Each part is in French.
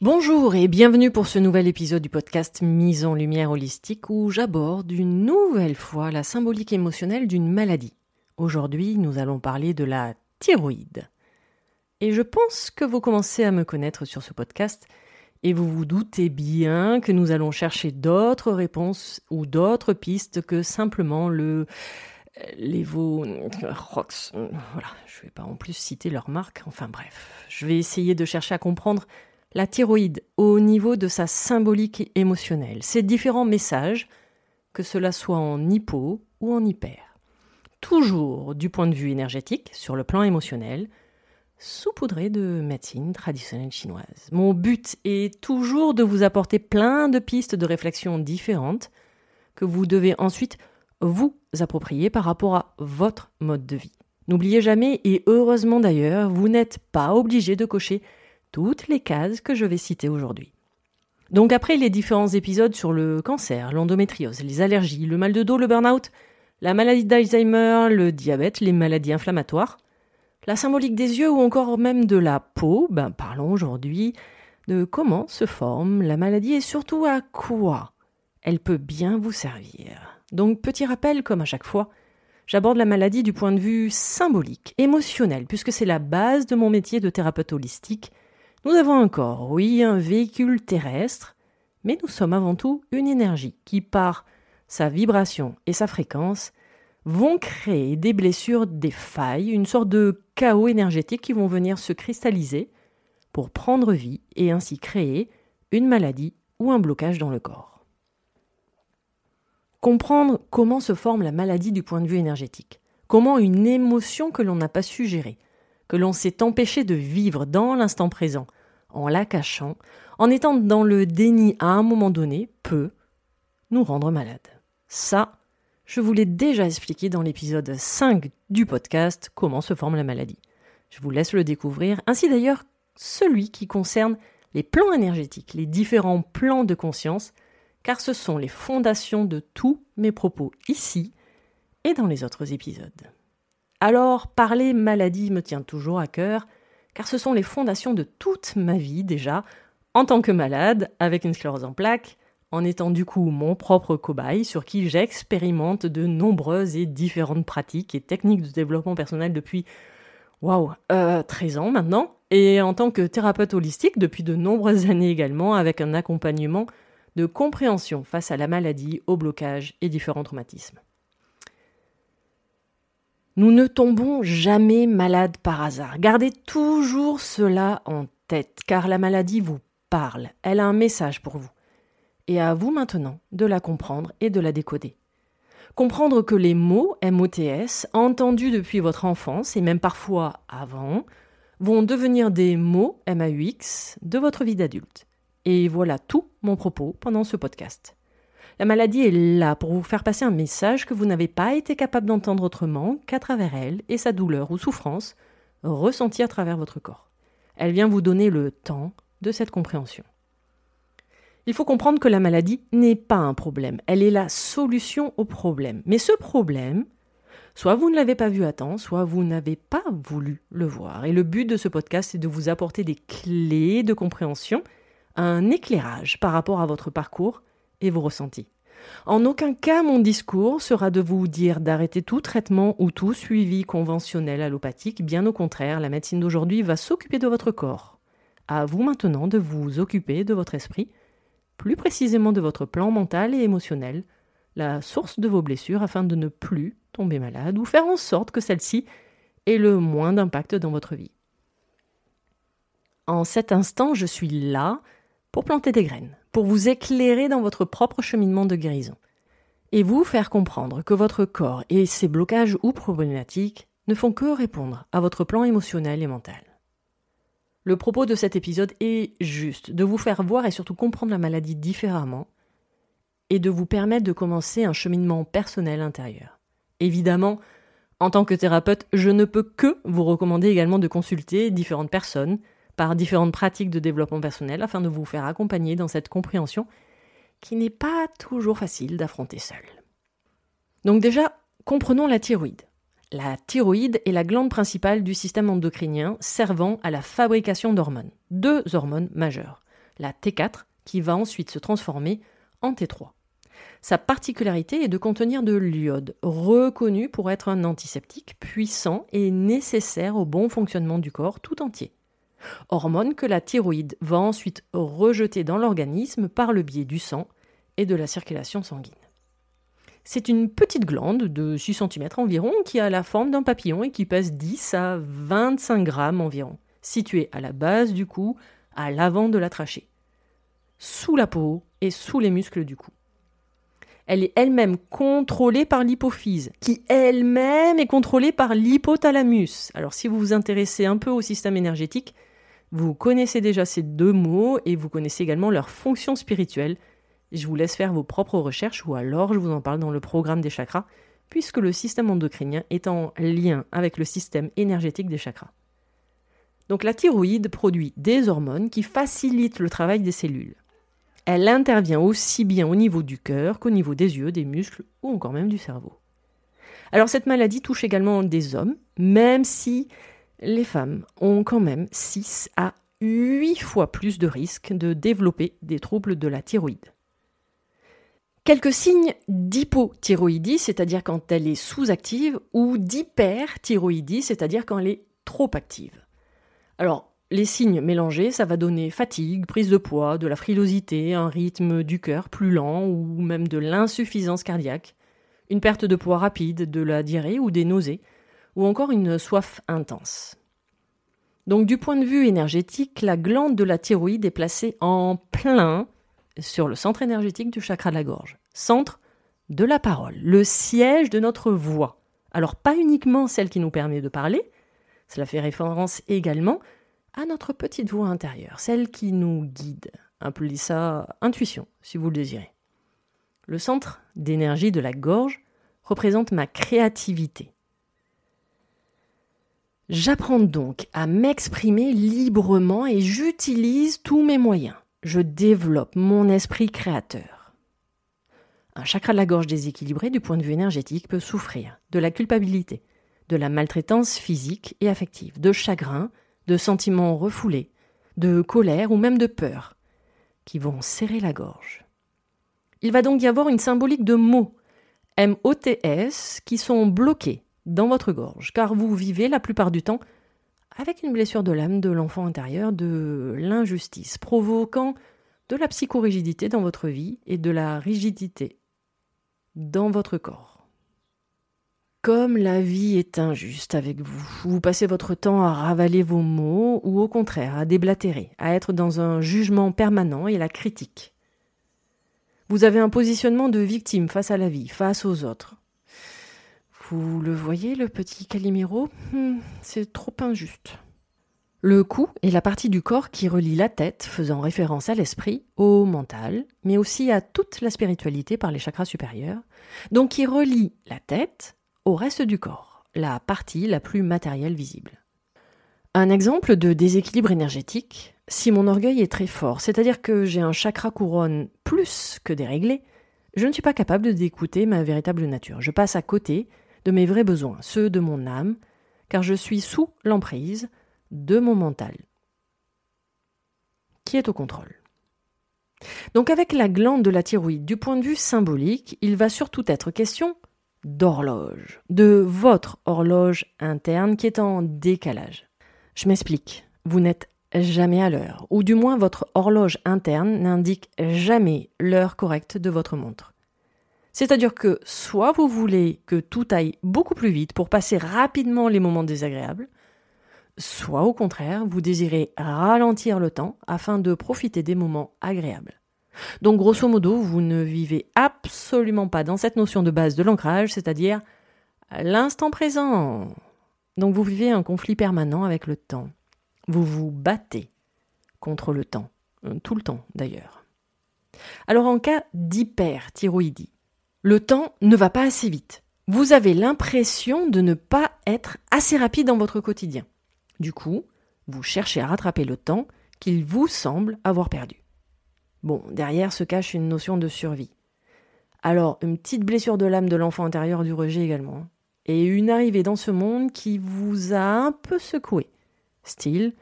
Bonjour et bienvenue pour ce nouvel épisode du podcast Mise en lumière holistique où j'aborde une nouvelle fois la symbolique émotionnelle d'une maladie. Aujourd'hui, nous allons parler de la thyroïde. Et je pense que vous commencez à me connaître sur ce podcast et vous vous doutez bien que nous allons chercher d'autres réponses ou d'autres pistes que simplement le Levo Rox. Voilà, je ne vais pas en plus citer leur marque. Enfin bref, je vais essayer de chercher à comprendre la thyroïde au niveau de sa symbolique émotionnelle, ses différents messages, que cela soit en hypo ou en hyper. Toujours du point de vue énergétique, sur le plan émotionnel, saupoudré de médecine traditionnelle chinoise. Mon but est toujours de vous apporter plein de pistes de réflexion différentes que vous devez ensuite vous approprier par rapport à votre mode de vie. N'oubliez jamais, et heureusement d'ailleurs, vous n'êtes pas obligé de cocher toutes les cases que je vais citer aujourd'hui. Donc après les différents épisodes sur le cancer, l'endométriose, les allergies, le mal de dos, le burn-out, la maladie d'Alzheimer, le diabète, les maladies inflammatoires, la symbolique des yeux ou encore même de la peau, ben parlons aujourd'hui de comment se forme la maladie et surtout à quoi elle peut bien vous servir. Donc petit rappel comme à chaque fois, j'aborde la maladie du point de vue symbolique, émotionnel, puisque c'est la base de mon métier de thérapeute holistique nous avons un corps, oui, un véhicule terrestre, mais nous sommes avant tout une énergie qui, par sa vibration et sa fréquence, vont créer des blessures, des failles, une sorte de chaos énergétique qui vont venir se cristalliser pour prendre vie et ainsi créer une maladie ou un blocage dans le corps. Comprendre comment se forme la maladie du point de vue énergétique, comment une émotion que l'on n'a pas su gérer, que l'on s'est empêché de vivre dans l'instant présent, en la cachant, en étant dans le déni à un moment donné, peut nous rendre malades. Ça, je vous l'ai déjà expliqué dans l'épisode 5 du podcast Comment se forme la maladie. Je vous laisse le découvrir, ainsi d'ailleurs celui qui concerne les plans énergétiques, les différents plans de conscience, car ce sont les fondations de tous mes propos ici et dans les autres épisodes. Alors, parler maladie me tient toujours à cœur, car ce sont les fondations de toute ma vie déjà, en tant que malade, avec une sclérose en plaques, en étant du coup mon propre cobaye sur qui j'expérimente de nombreuses et différentes pratiques et techniques de développement personnel depuis, waouh, 13 euh, ans maintenant, et en tant que thérapeute holistique depuis de nombreuses années également, avec un accompagnement de compréhension face à la maladie, au blocage et différents traumatismes. Nous ne tombons jamais malades par hasard. Gardez toujours cela en tête, car la maladie vous parle, elle a un message pour vous. Et à vous maintenant de la comprendre et de la décoder. Comprendre que les mots MOTS, entendus depuis votre enfance et même parfois avant, vont devenir des mots MAUX de votre vie d'adulte. Et voilà tout mon propos pendant ce podcast. La maladie est là pour vous faire passer un message que vous n'avez pas été capable d'entendre autrement qu'à travers elle et sa douleur ou souffrance ressentie à travers votre corps. Elle vient vous donner le temps de cette compréhension. Il faut comprendre que la maladie n'est pas un problème, elle est la solution au problème. Mais ce problème, soit vous ne l'avez pas vu à temps, soit vous n'avez pas voulu le voir. Et le but de ce podcast est de vous apporter des clés de compréhension, un éclairage par rapport à votre parcours et vos ressentis. En aucun cas mon discours sera de vous dire d'arrêter tout traitement ou tout suivi conventionnel allopathique, bien au contraire, la médecine d'aujourd'hui va s'occuper de votre corps. À vous maintenant de vous occuper de votre esprit, plus précisément de votre plan mental et émotionnel, la source de vos blessures afin de ne plus tomber malade ou faire en sorte que celle-ci ait le moins d'impact dans votre vie. En cet instant, je suis là pour planter des graines, pour vous éclairer dans votre propre cheminement de guérison, et vous faire comprendre que votre corps et ses blocages ou problématiques ne font que répondre à votre plan émotionnel et mental. Le propos de cet épisode est juste de vous faire voir et surtout comprendre la maladie différemment et de vous permettre de commencer un cheminement personnel intérieur. Évidemment, en tant que thérapeute, je ne peux que vous recommander également de consulter différentes personnes par différentes pratiques de développement personnel afin de vous faire accompagner dans cette compréhension qui n'est pas toujours facile d'affronter seul. Donc déjà, comprenons la thyroïde. La thyroïde est la glande principale du système endocrinien servant à la fabrication d'hormones. Deux hormones majeures. La T4 qui va ensuite se transformer en T3. Sa particularité est de contenir de l'iode, reconnu pour être un antiseptique puissant et nécessaire au bon fonctionnement du corps tout entier hormone que la thyroïde va ensuite rejeter dans l'organisme par le biais du sang et de la circulation sanguine. C'est une petite glande de 6 cm environ qui a la forme d'un papillon et qui pèse 10 à 25 grammes environ, située à la base du cou, à l'avant de la trachée, sous la peau et sous les muscles du cou. Elle est elle-même contrôlée par l'hypophyse, qui elle-même est contrôlée par l'hypothalamus. Alors si vous vous intéressez un peu au système énergétique, vous connaissez déjà ces deux mots et vous connaissez également leur fonction spirituelle. Je vous laisse faire vos propres recherches ou alors je vous en parle dans le programme des chakras, puisque le système endocrinien est en lien avec le système énergétique des chakras. Donc la thyroïde produit des hormones qui facilitent le travail des cellules. Elle intervient aussi bien au niveau du cœur qu'au niveau des yeux, des muscles ou encore même du cerveau. Alors cette maladie touche également des hommes, même si les femmes ont quand même 6 à 8 fois plus de risques de développer des troubles de la thyroïde. Quelques signes d'hypothyroïdie, c'est-à-dire quand elle est sous-active, ou d'hyperthyroïdie, c'est-à-dire quand elle est trop active. Alors, les signes mélangés, ça va donner fatigue, prise de poids, de la frilosité, un rythme du cœur plus lent ou même de l'insuffisance cardiaque, une perte de poids rapide, de la diarrhée ou des nausées, ou encore une soif intense. Donc du point de vue énergétique, la glande de la thyroïde est placée en plein sur le centre énergétique du chakra de la gorge, centre de la parole, le siège de notre voix. Alors pas uniquement celle qui nous permet de parler, cela fait référence également à notre petite voix intérieure, celle qui nous guide. Appelez ça intuition si vous le désirez. Le centre d'énergie de la gorge représente ma créativité, J'apprends donc à m'exprimer librement et j'utilise tous mes moyens. Je développe mon esprit créateur. Un chakra de la gorge déséquilibré du point de vue énergétique peut souffrir de la culpabilité, de la maltraitance physique et affective, de chagrin, de sentiments refoulés, de colère ou même de peur, qui vont serrer la gorge. Il va donc y avoir une symbolique de mots, M-O-T-S, qui sont bloqués dans votre gorge, car vous vivez la plupart du temps avec une blessure de l'âme de l'enfant intérieur, de l'injustice, provoquant de la psychorigidité dans votre vie et de la rigidité dans votre corps. Comme la vie est injuste avec vous, vous passez votre temps à ravaler vos mots ou au contraire à déblatérer, à être dans un jugement permanent et la critique. Vous avez un positionnement de victime face à la vie, face aux autres. Vous le voyez, le petit Calimero? Hmm, C'est trop injuste. Le cou est la partie du corps qui relie la tête, faisant référence à l'esprit, au mental, mais aussi à toute la spiritualité par les chakras supérieurs, donc qui relie la tête au reste du corps, la partie la plus matérielle visible. Un exemple de déséquilibre énergétique, si mon orgueil est très fort, c'est-à-dire que j'ai un chakra couronne plus que déréglé, je ne suis pas capable d'écouter ma véritable nature. Je passe à côté mes vrais besoins, ceux de mon âme, car je suis sous l'emprise de mon mental, qui est au contrôle. Donc avec la glande de la thyroïde, du point de vue symbolique, il va surtout être question d'horloge, de votre horloge interne qui est en décalage. Je m'explique, vous n'êtes jamais à l'heure, ou du moins votre horloge interne n'indique jamais l'heure correcte de votre montre. C'est-à-dire que soit vous voulez que tout aille beaucoup plus vite pour passer rapidement les moments désagréables, soit au contraire, vous désirez ralentir le temps afin de profiter des moments agréables. Donc grosso modo, vous ne vivez absolument pas dans cette notion de base de l'ancrage, c'est-à-dire l'instant présent. Donc vous vivez un conflit permanent avec le temps. Vous vous battez contre le temps, euh, tout le temps d'ailleurs. Alors en cas d'hyperthyroïdie, le temps ne va pas assez vite. Vous avez l'impression de ne pas être assez rapide dans votre quotidien. Du coup, vous cherchez à rattraper le temps qu'il vous semble avoir perdu. Bon, derrière se cache une notion de survie. Alors, une petite blessure de l'âme de l'enfant intérieur du rejet également. Hein. Et une arrivée dans ce monde qui vous a un peu secoué. Style,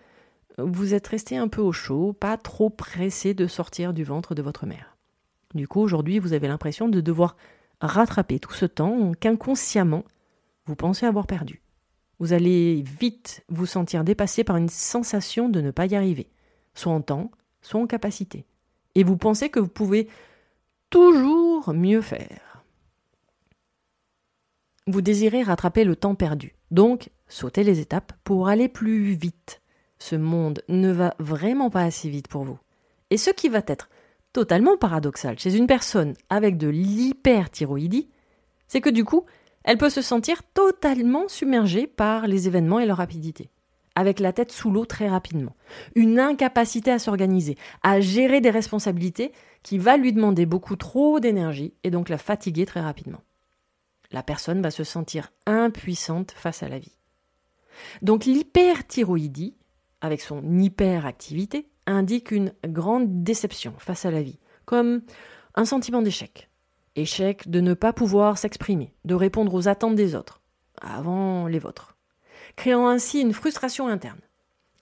vous êtes resté un peu au chaud, pas trop pressé de sortir du ventre de votre mère. Du coup, aujourd'hui, vous avez l'impression de devoir rattraper tout ce temps qu'inconsciemment, vous pensez avoir perdu. Vous allez vite vous sentir dépassé par une sensation de ne pas y arriver, soit en temps, soit en capacité et vous pensez que vous pouvez toujours mieux faire. Vous désirez rattraper le temps perdu, donc sauter les étapes pour aller plus vite. Ce monde ne va vraiment pas assez vite pour vous. Et ce qui va être totalement paradoxal chez une personne avec de l'hyperthyroïdie, c'est que du coup, elle peut se sentir totalement submergée par les événements et leur rapidité avec la tête sous l'eau très rapidement. Une incapacité à s'organiser, à gérer des responsabilités qui va lui demander beaucoup trop d'énergie et donc la fatiguer très rapidement. La personne va se sentir impuissante face à la vie. Donc l'hyperthyroïdie, avec son hyperactivité, indique une grande déception face à la vie, comme un sentiment d'échec. Échec de ne pas pouvoir s'exprimer, de répondre aux attentes des autres, avant les vôtres créant ainsi une frustration interne,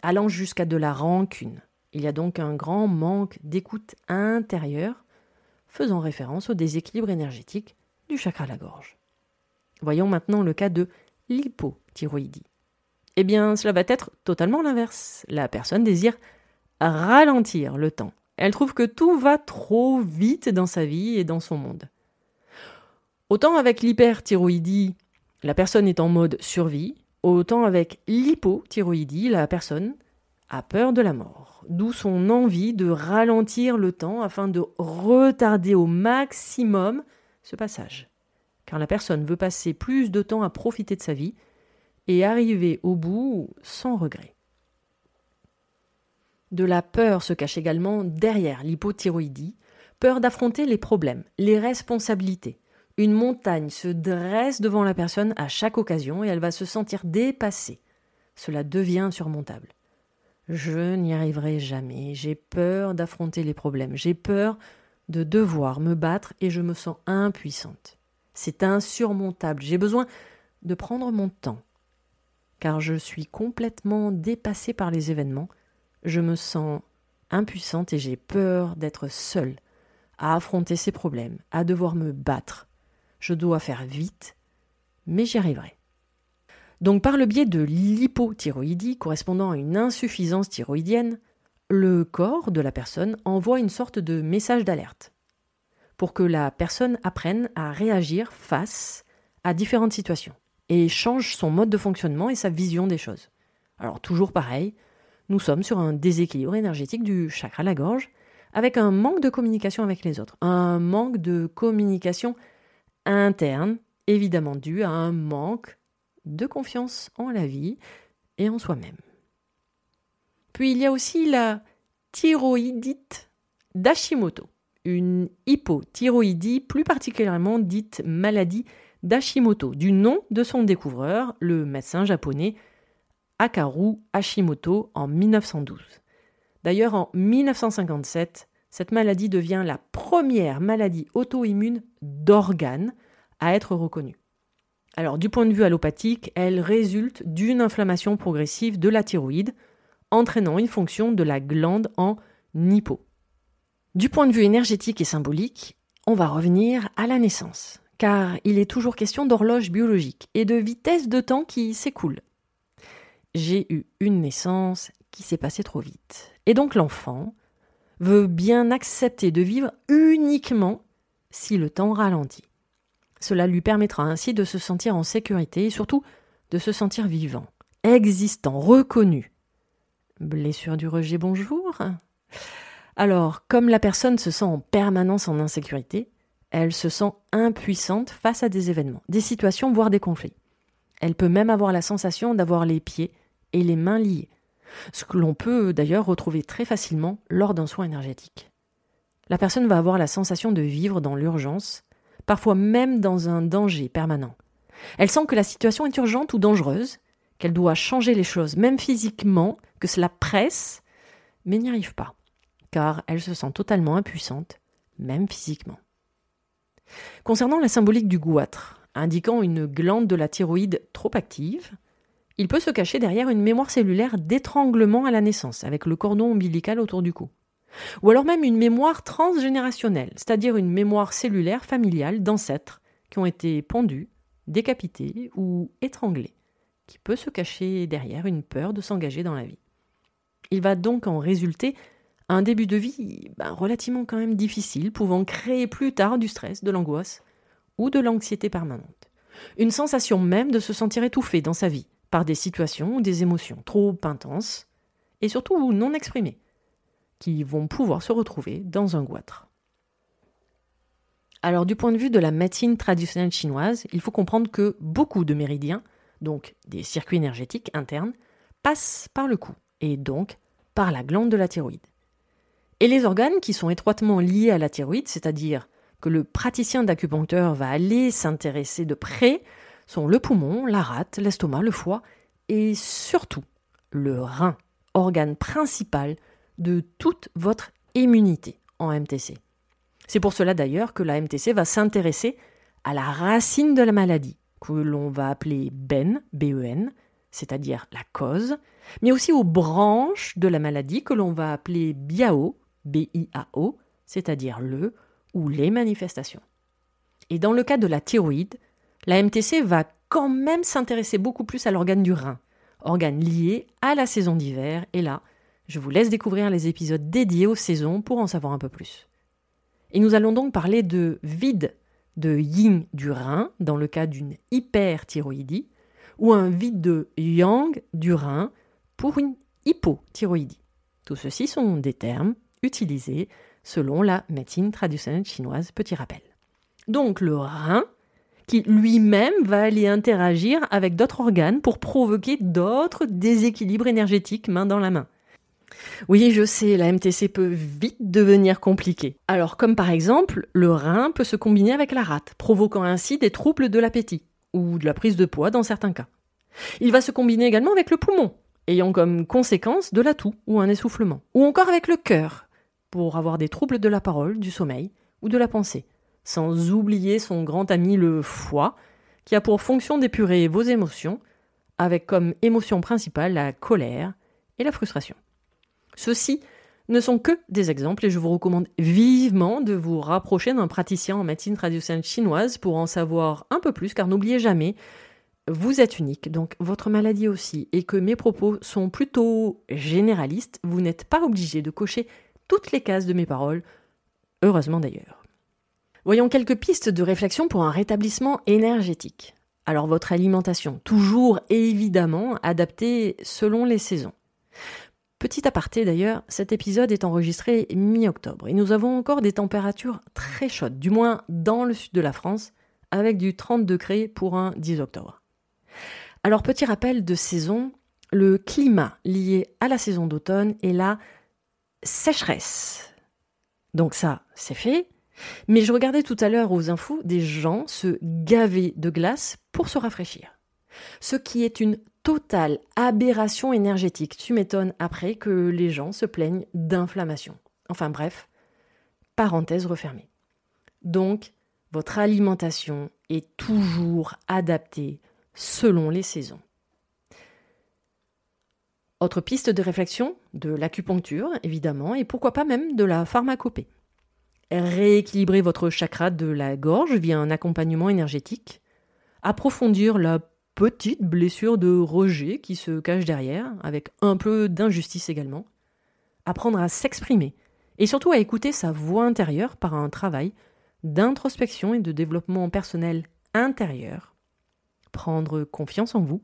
allant jusqu'à de la rancune. Il y a donc un grand manque d'écoute intérieure, faisant référence au déséquilibre énergétique du chakra de la gorge. Voyons maintenant le cas de l'hypothyroïdie. Eh bien, cela va être totalement l'inverse. La personne désire ralentir le temps. Elle trouve que tout va trop vite dans sa vie et dans son monde. Autant avec l'hyperthyroïdie, la personne est en mode survie, Autant avec l'hypothyroïdie, la personne a peur de la mort, d'où son envie de ralentir le temps afin de retarder au maximum ce passage. Car la personne veut passer plus de temps à profiter de sa vie et arriver au bout sans regret. De la peur se cache également derrière l'hypothyroïdie, peur d'affronter les problèmes, les responsabilités, une montagne se dresse devant la personne à chaque occasion et elle va se sentir dépassée. Cela devient insurmontable. Je n'y arriverai jamais, j'ai peur d'affronter les problèmes, j'ai peur de devoir me battre et je me sens impuissante. C'est insurmontable, j'ai besoin de prendre mon temps, car je suis complètement dépassée par les événements, je me sens impuissante et j'ai peur d'être seule à affronter ces problèmes, à devoir me battre. Je dois faire vite, mais j'y arriverai. Donc par le biais de l'hypothyroïdie correspondant à une insuffisance thyroïdienne, le corps de la personne envoie une sorte de message d'alerte pour que la personne apprenne à réagir face à différentes situations. et change son mode de fonctionnement et sa vision des choses. Alors toujours pareil, nous sommes sur un déséquilibre énergétique du chakra de la gorge, avec un manque de communication avec les autres, un manque de communication interne, évidemment dû à un manque de confiance en la vie et en soi-même. Puis il y a aussi la thyroïdite d'Hashimoto, une hypothyroïdie plus particulièrement dite maladie d'Hashimoto, du nom de son découvreur, le médecin japonais Hakaru Hashimoto en 1912. D'ailleurs, en 1957, cette maladie devient la première maladie auto-immune d'organes à être reconnue. Alors, du point de vue allopathique, elle résulte d'une inflammation progressive de la thyroïde, entraînant une fonction de la glande en hypo. Du point de vue énergétique et symbolique, on va revenir à la naissance, car il est toujours question d'horloge biologique et de vitesse de temps qui s'écoule. J'ai eu une naissance qui s'est passée trop vite. Et donc l'enfant veut bien accepter de vivre uniquement si le temps ralentit. Cela lui permettra ainsi de se sentir en sécurité et surtout de se sentir vivant, existant, reconnu. Blessure du rejet, bonjour. Alors, comme la personne se sent en permanence en insécurité, elle se sent impuissante face à des événements, des situations, voire des conflits. Elle peut même avoir la sensation d'avoir les pieds les mains liés, ce que l'on peut d'ailleurs retrouver très facilement lors d'un soin énergétique. La personne va avoir la sensation de vivre dans l'urgence, parfois même dans un danger permanent. Elle sent que la situation est urgente ou dangereuse, qu'elle doit changer les choses, même physiquement, que cela presse, mais n'y arrive pas, car elle se sent totalement impuissante, même physiquement. Concernant la symbolique du goitre, indiquant une glande de la thyroïde trop active, il peut se cacher derrière une mémoire cellulaire d'étranglement à la naissance, avec le cordon ombilical autour du cou. Ou alors même une mémoire transgénérationnelle, c'est-à-dire une mémoire cellulaire familiale d'ancêtres qui ont été pendus, décapités ou étranglés, qui peut se cacher derrière une peur de s'engager dans la vie. Il va donc en résulter un début de vie ben, relativement quand même difficile, pouvant créer plus tard du stress, de l'angoisse ou de l'anxiété permanente. Une sensation même de se sentir étouffé dans sa vie, par des situations ou des émotions trop intenses et surtout non exprimées, qui vont pouvoir se retrouver dans un goitre. Alors du point de vue de la médecine traditionnelle chinoise, il faut comprendre que beaucoup de méridiens, donc des circuits énergétiques internes, passent par le cou et donc par la glande de la thyroïde. Et les organes qui sont étroitement liés à la thyroïde, c'est-à-dire que le praticien d'acupuncteur va aller s'intéresser de près sont le poumon, la rate, l'estomac, le foie et surtout le rein, organe principal de toute votre immunité en MTC. C'est pour cela d'ailleurs que la MTC va s'intéresser à la racine de la maladie, que l'on va appeler BEN, B-E-N, c'est-à-dire la cause, mais aussi aux branches de la maladie que l'on va appeler BIAO, B-I-A-O, c'est-à-dire le ou les manifestations. Et dans le cas de la thyroïde, la MTC va quand même s'intéresser beaucoup plus à l'organe du rein, organe lié à la saison d'hiver, et là, je vous laisse découvrir les épisodes dédiés aux saisons pour en savoir un peu plus. Et nous allons donc parler de vide de yin du rein dans le cas d'une hyperthyroïdie ou un vide de yang du rein pour une hypothyroïdie. Tout ceci sont des termes utilisés selon la médecine traditionnelle chinoise, petit rappel. Donc le rein qui lui-même va aller interagir avec d'autres organes pour provoquer d'autres déséquilibres énergétiques main dans la main. Oui, je sais, la MTC peut vite devenir compliquée. Alors, comme par exemple, le rein peut se combiner avec la rate, provoquant ainsi des troubles de l'appétit, ou de la prise de poids dans certains cas. Il va se combiner également avec le poumon, ayant comme conséquence de la toux ou un essoufflement, ou encore avec le cœur, pour avoir des troubles de la parole, du sommeil ou de la pensée sans oublier son grand ami le foie, qui a pour fonction d'épurer vos émotions, avec comme émotion principale la colère et la frustration. Ceux-ci ne sont que des exemples et je vous recommande vivement de vous rapprocher d'un praticien en médecine traditionnelle chinoise pour en savoir un peu plus, car n'oubliez jamais, vous êtes unique, donc votre maladie aussi, et que mes propos sont plutôt généralistes, vous n'êtes pas obligé de cocher toutes les cases de mes paroles, heureusement d'ailleurs. Voyons quelques pistes de réflexion pour un rétablissement énergétique. Alors votre alimentation, toujours évidemment adaptée selon les saisons. Petit aparté d'ailleurs, cet épisode est enregistré mi-octobre et nous avons encore des températures très chaudes, du moins dans le sud de la France, avec du 30 degrés pour un 10 octobre. Alors petit rappel de saison, le climat lié à la saison d'automne est la sécheresse. Donc ça, c'est fait. Mais je regardais tout à l'heure aux infos des gens se gaver de glace pour se rafraîchir. Ce qui est une totale aberration énergétique. Tu m'étonnes après que les gens se plaignent d'inflammation. Enfin bref, parenthèse refermée. Donc, votre alimentation est toujours adaptée selon les saisons. Autre piste de réflexion, de l'acupuncture évidemment, et pourquoi pas même de la pharmacopée. Rééquilibrer votre chakra de la gorge via un accompagnement énergétique. Approfondir la petite blessure de rejet qui se cache derrière, avec un peu d'injustice également. Apprendre à s'exprimer et surtout à écouter sa voix intérieure par un travail d'introspection et de développement personnel intérieur. Prendre confiance en vous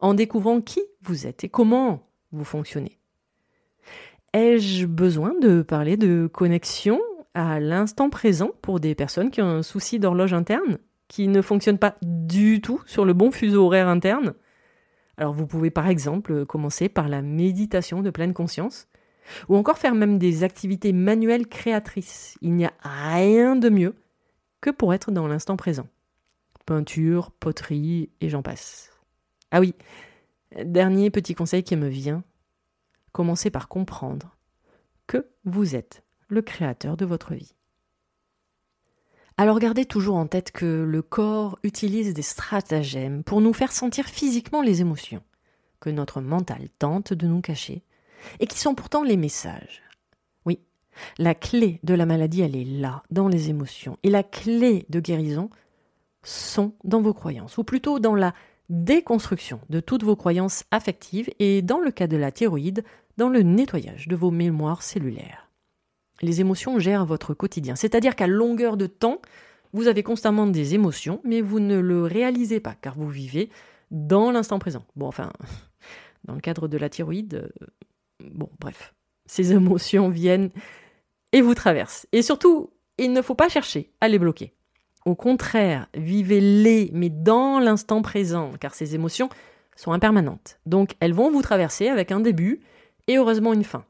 en découvrant qui vous êtes et comment vous fonctionnez. Ai-je besoin de parler de connexion à l'instant présent pour des personnes qui ont un souci d'horloge interne qui ne fonctionne pas du tout sur le bon fuseau horaire interne. Alors vous pouvez par exemple commencer par la méditation de pleine conscience, ou encore faire même des activités manuelles créatrices. Il n'y a rien de mieux que pour être dans l'instant présent. Peinture, poterie et j'en passe. Ah oui, dernier petit conseil qui me vient, commencez par comprendre que vous êtes le créateur de votre vie. Alors gardez toujours en tête que le corps utilise des stratagèmes pour nous faire sentir physiquement les émotions, que notre mental tente de nous cacher, et qui sont pourtant les messages. Oui, la clé de la maladie, elle est là, dans les émotions, et la clé de guérison sont dans vos croyances, ou plutôt dans la déconstruction de toutes vos croyances affectives, et dans le cas de la thyroïde, dans le nettoyage de vos mémoires cellulaires les émotions gèrent votre quotidien. C'est-à-dire qu'à longueur de temps, vous avez constamment des émotions, mais vous ne le réalisez pas, car vous vivez dans l'instant présent. Bon, enfin, dans le cadre de la thyroïde, euh, bon, bref, ces émotions viennent et vous traversent. Et surtout, il ne faut pas chercher à les bloquer. Au contraire, vivez-les, mais dans l'instant présent, car ces émotions sont impermanentes. Donc, elles vont vous traverser avec un début et heureusement une fin.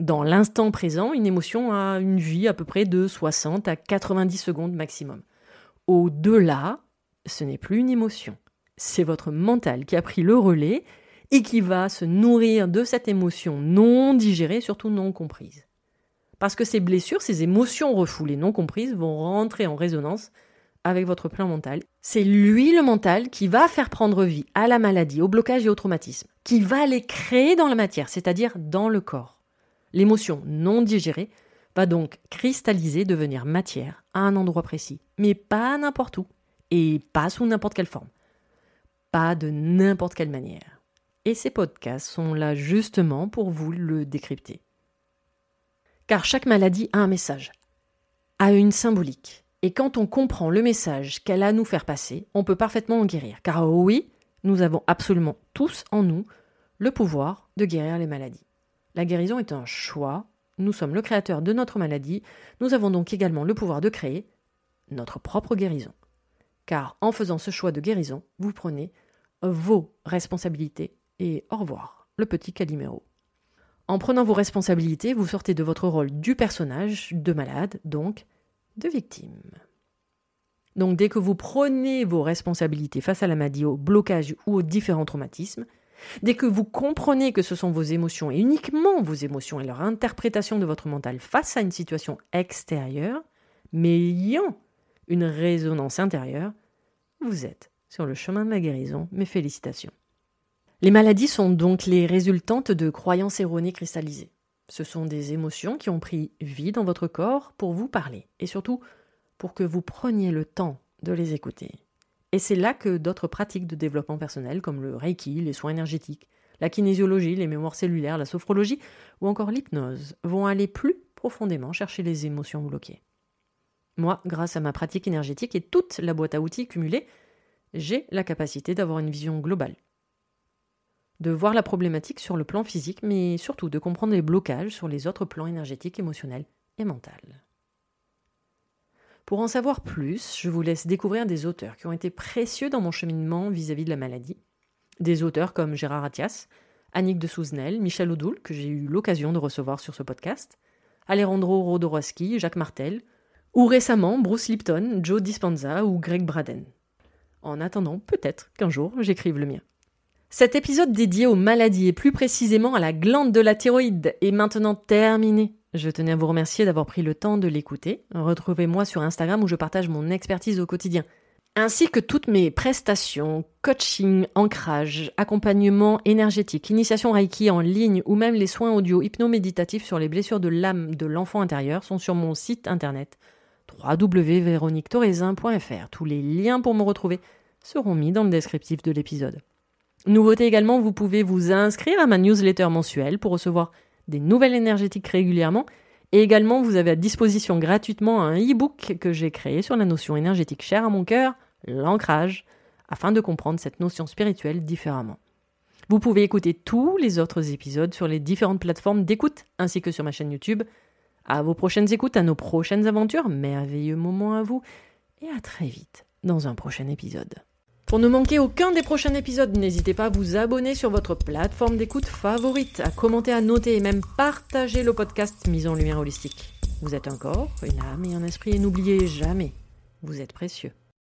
Dans l'instant présent, une émotion a une vie à peu près de 60 à 90 secondes maximum. Au-delà, ce n'est plus une émotion. C'est votre mental qui a pris le relais et qui va se nourrir de cette émotion non digérée, surtout non comprise. Parce que ces blessures, ces émotions refoulées non comprises vont rentrer en résonance avec votre plan mental. C'est lui, le mental, qui va faire prendre vie à la maladie, au blocage et au traumatisme, qui va les créer dans la matière, c'est-à-dire dans le corps. L'émotion non digérée va donc cristalliser, devenir matière à un endroit précis, mais pas n'importe où, et pas sous n'importe quelle forme, pas de n'importe quelle manière. Et ces podcasts sont là justement pour vous le décrypter. Car chaque maladie a un message, a une symbolique, et quand on comprend le message qu'elle a à nous faire passer, on peut parfaitement en guérir. Car oui, nous avons absolument tous en nous le pouvoir de guérir les maladies. La guérison est un choix. Nous sommes le créateur de notre maladie. Nous avons donc également le pouvoir de créer notre propre guérison. Car en faisant ce choix de guérison, vous prenez vos responsabilités et au revoir, le petit Calimero. En prenant vos responsabilités, vous sortez de votre rôle du personnage, de malade, donc de victime. Donc dès que vous prenez vos responsabilités face à la maladie, au blocage ou aux différents traumatismes, Dès que vous comprenez que ce sont vos émotions et uniquement vos émotions et leur interprétation de votre mental face à une situation extérieure, mais ayant une résonance intérieure, vous êtes sur le chemin de la guérison. Mes félicitations. Les maladies sont donc les résultantes de croyances erronées cristallisées. Ce sont des émotions qui ont pris vie dans votre corps pour vous parler et surtout pour que vous preniez le temps de les écouter. Et c'est là que d'autres pratiques de développement personnel, comme le Reiki, les soins énergétiques, la kinésiologie, les mémoires cellulaires, la sophrologie ou encore l'hypnose, vont aller plus profondément chercher les émotions bloquées. Moi, grâce à ma pratique énergétique et toute la boîte à outils cumulée, j'ai la capacité d'avoir une vision globale. De voir la problématique sur le plan physique, mais surtout de comprendre les blocages sur les autres plans énergétiques, émotionnels et mentaux. Pour en savoir plus, je vous laisse découvrir des auteurs qui ont été précieux dans mon cheminement vis-à-vis de la maladie. Des auteurs comme Gérard Attias, Annick de Souzenel, Michel Oudoul, que j'ai eu l'occasion de recevoir sur ce podcast, Alejandro Rodorowski, Jacques Martel, ou récemment Bruce Lipton, Joe Dispenza ou Greg Braden. En attendant, peut-être qu'un jour j'écrive le mien. Cet épisode dédié aux maladies et plus précisément à la glande de la thyroïde est maintenant terminé. Je tenais à vous remercier d'avoir pris le temps de l'écouter. Retrouvez-moi sur Instagram où je partage mon expertise au quotidien ainsi que toutes mes prestations, coaching, ancrage, accompagnement énergétique, initiation Reiki en ligne ou même les soins audio hypnoméditatifs sur les blessures de l'âme de l'enfant intérieur sont sur mon site internet www.véroniquetoraisin.fr. Tous les liens pour me retrouver seront mis dans le descriptif de l'épisode. Nouveauté également, vous pouvez vous inscrire à ma newsletter mensuelle pour recevoir des nouvelles énergétiques régulièrement et également, vous avez à disposition gratuitement un e-book que j'ai créé sur la notion énergétique chère à mon cœur, l'ancrage, afin de comprendre cette notion spirituelle différemment. Vous pouvez écouter tous les autres épisodes sur les différentes plateformes d'écoute ainsi que sur ma chaîne YouTube. À vos prochaines écoutes, à nos prochaines aventures, merveilleux moments à vous et à très vite dans un prochain épisode. Pour ne manquer aucun des prochains épisodes, n'hésitez pas à vous abonner sur votre plateforme d'écoute favorite, à commenter, à noter et même partager le podcast Mise en Lumière Holistique. Vous êtes un corps, une âme et un esprit et n'oubliez jamais, vous êtes précieux.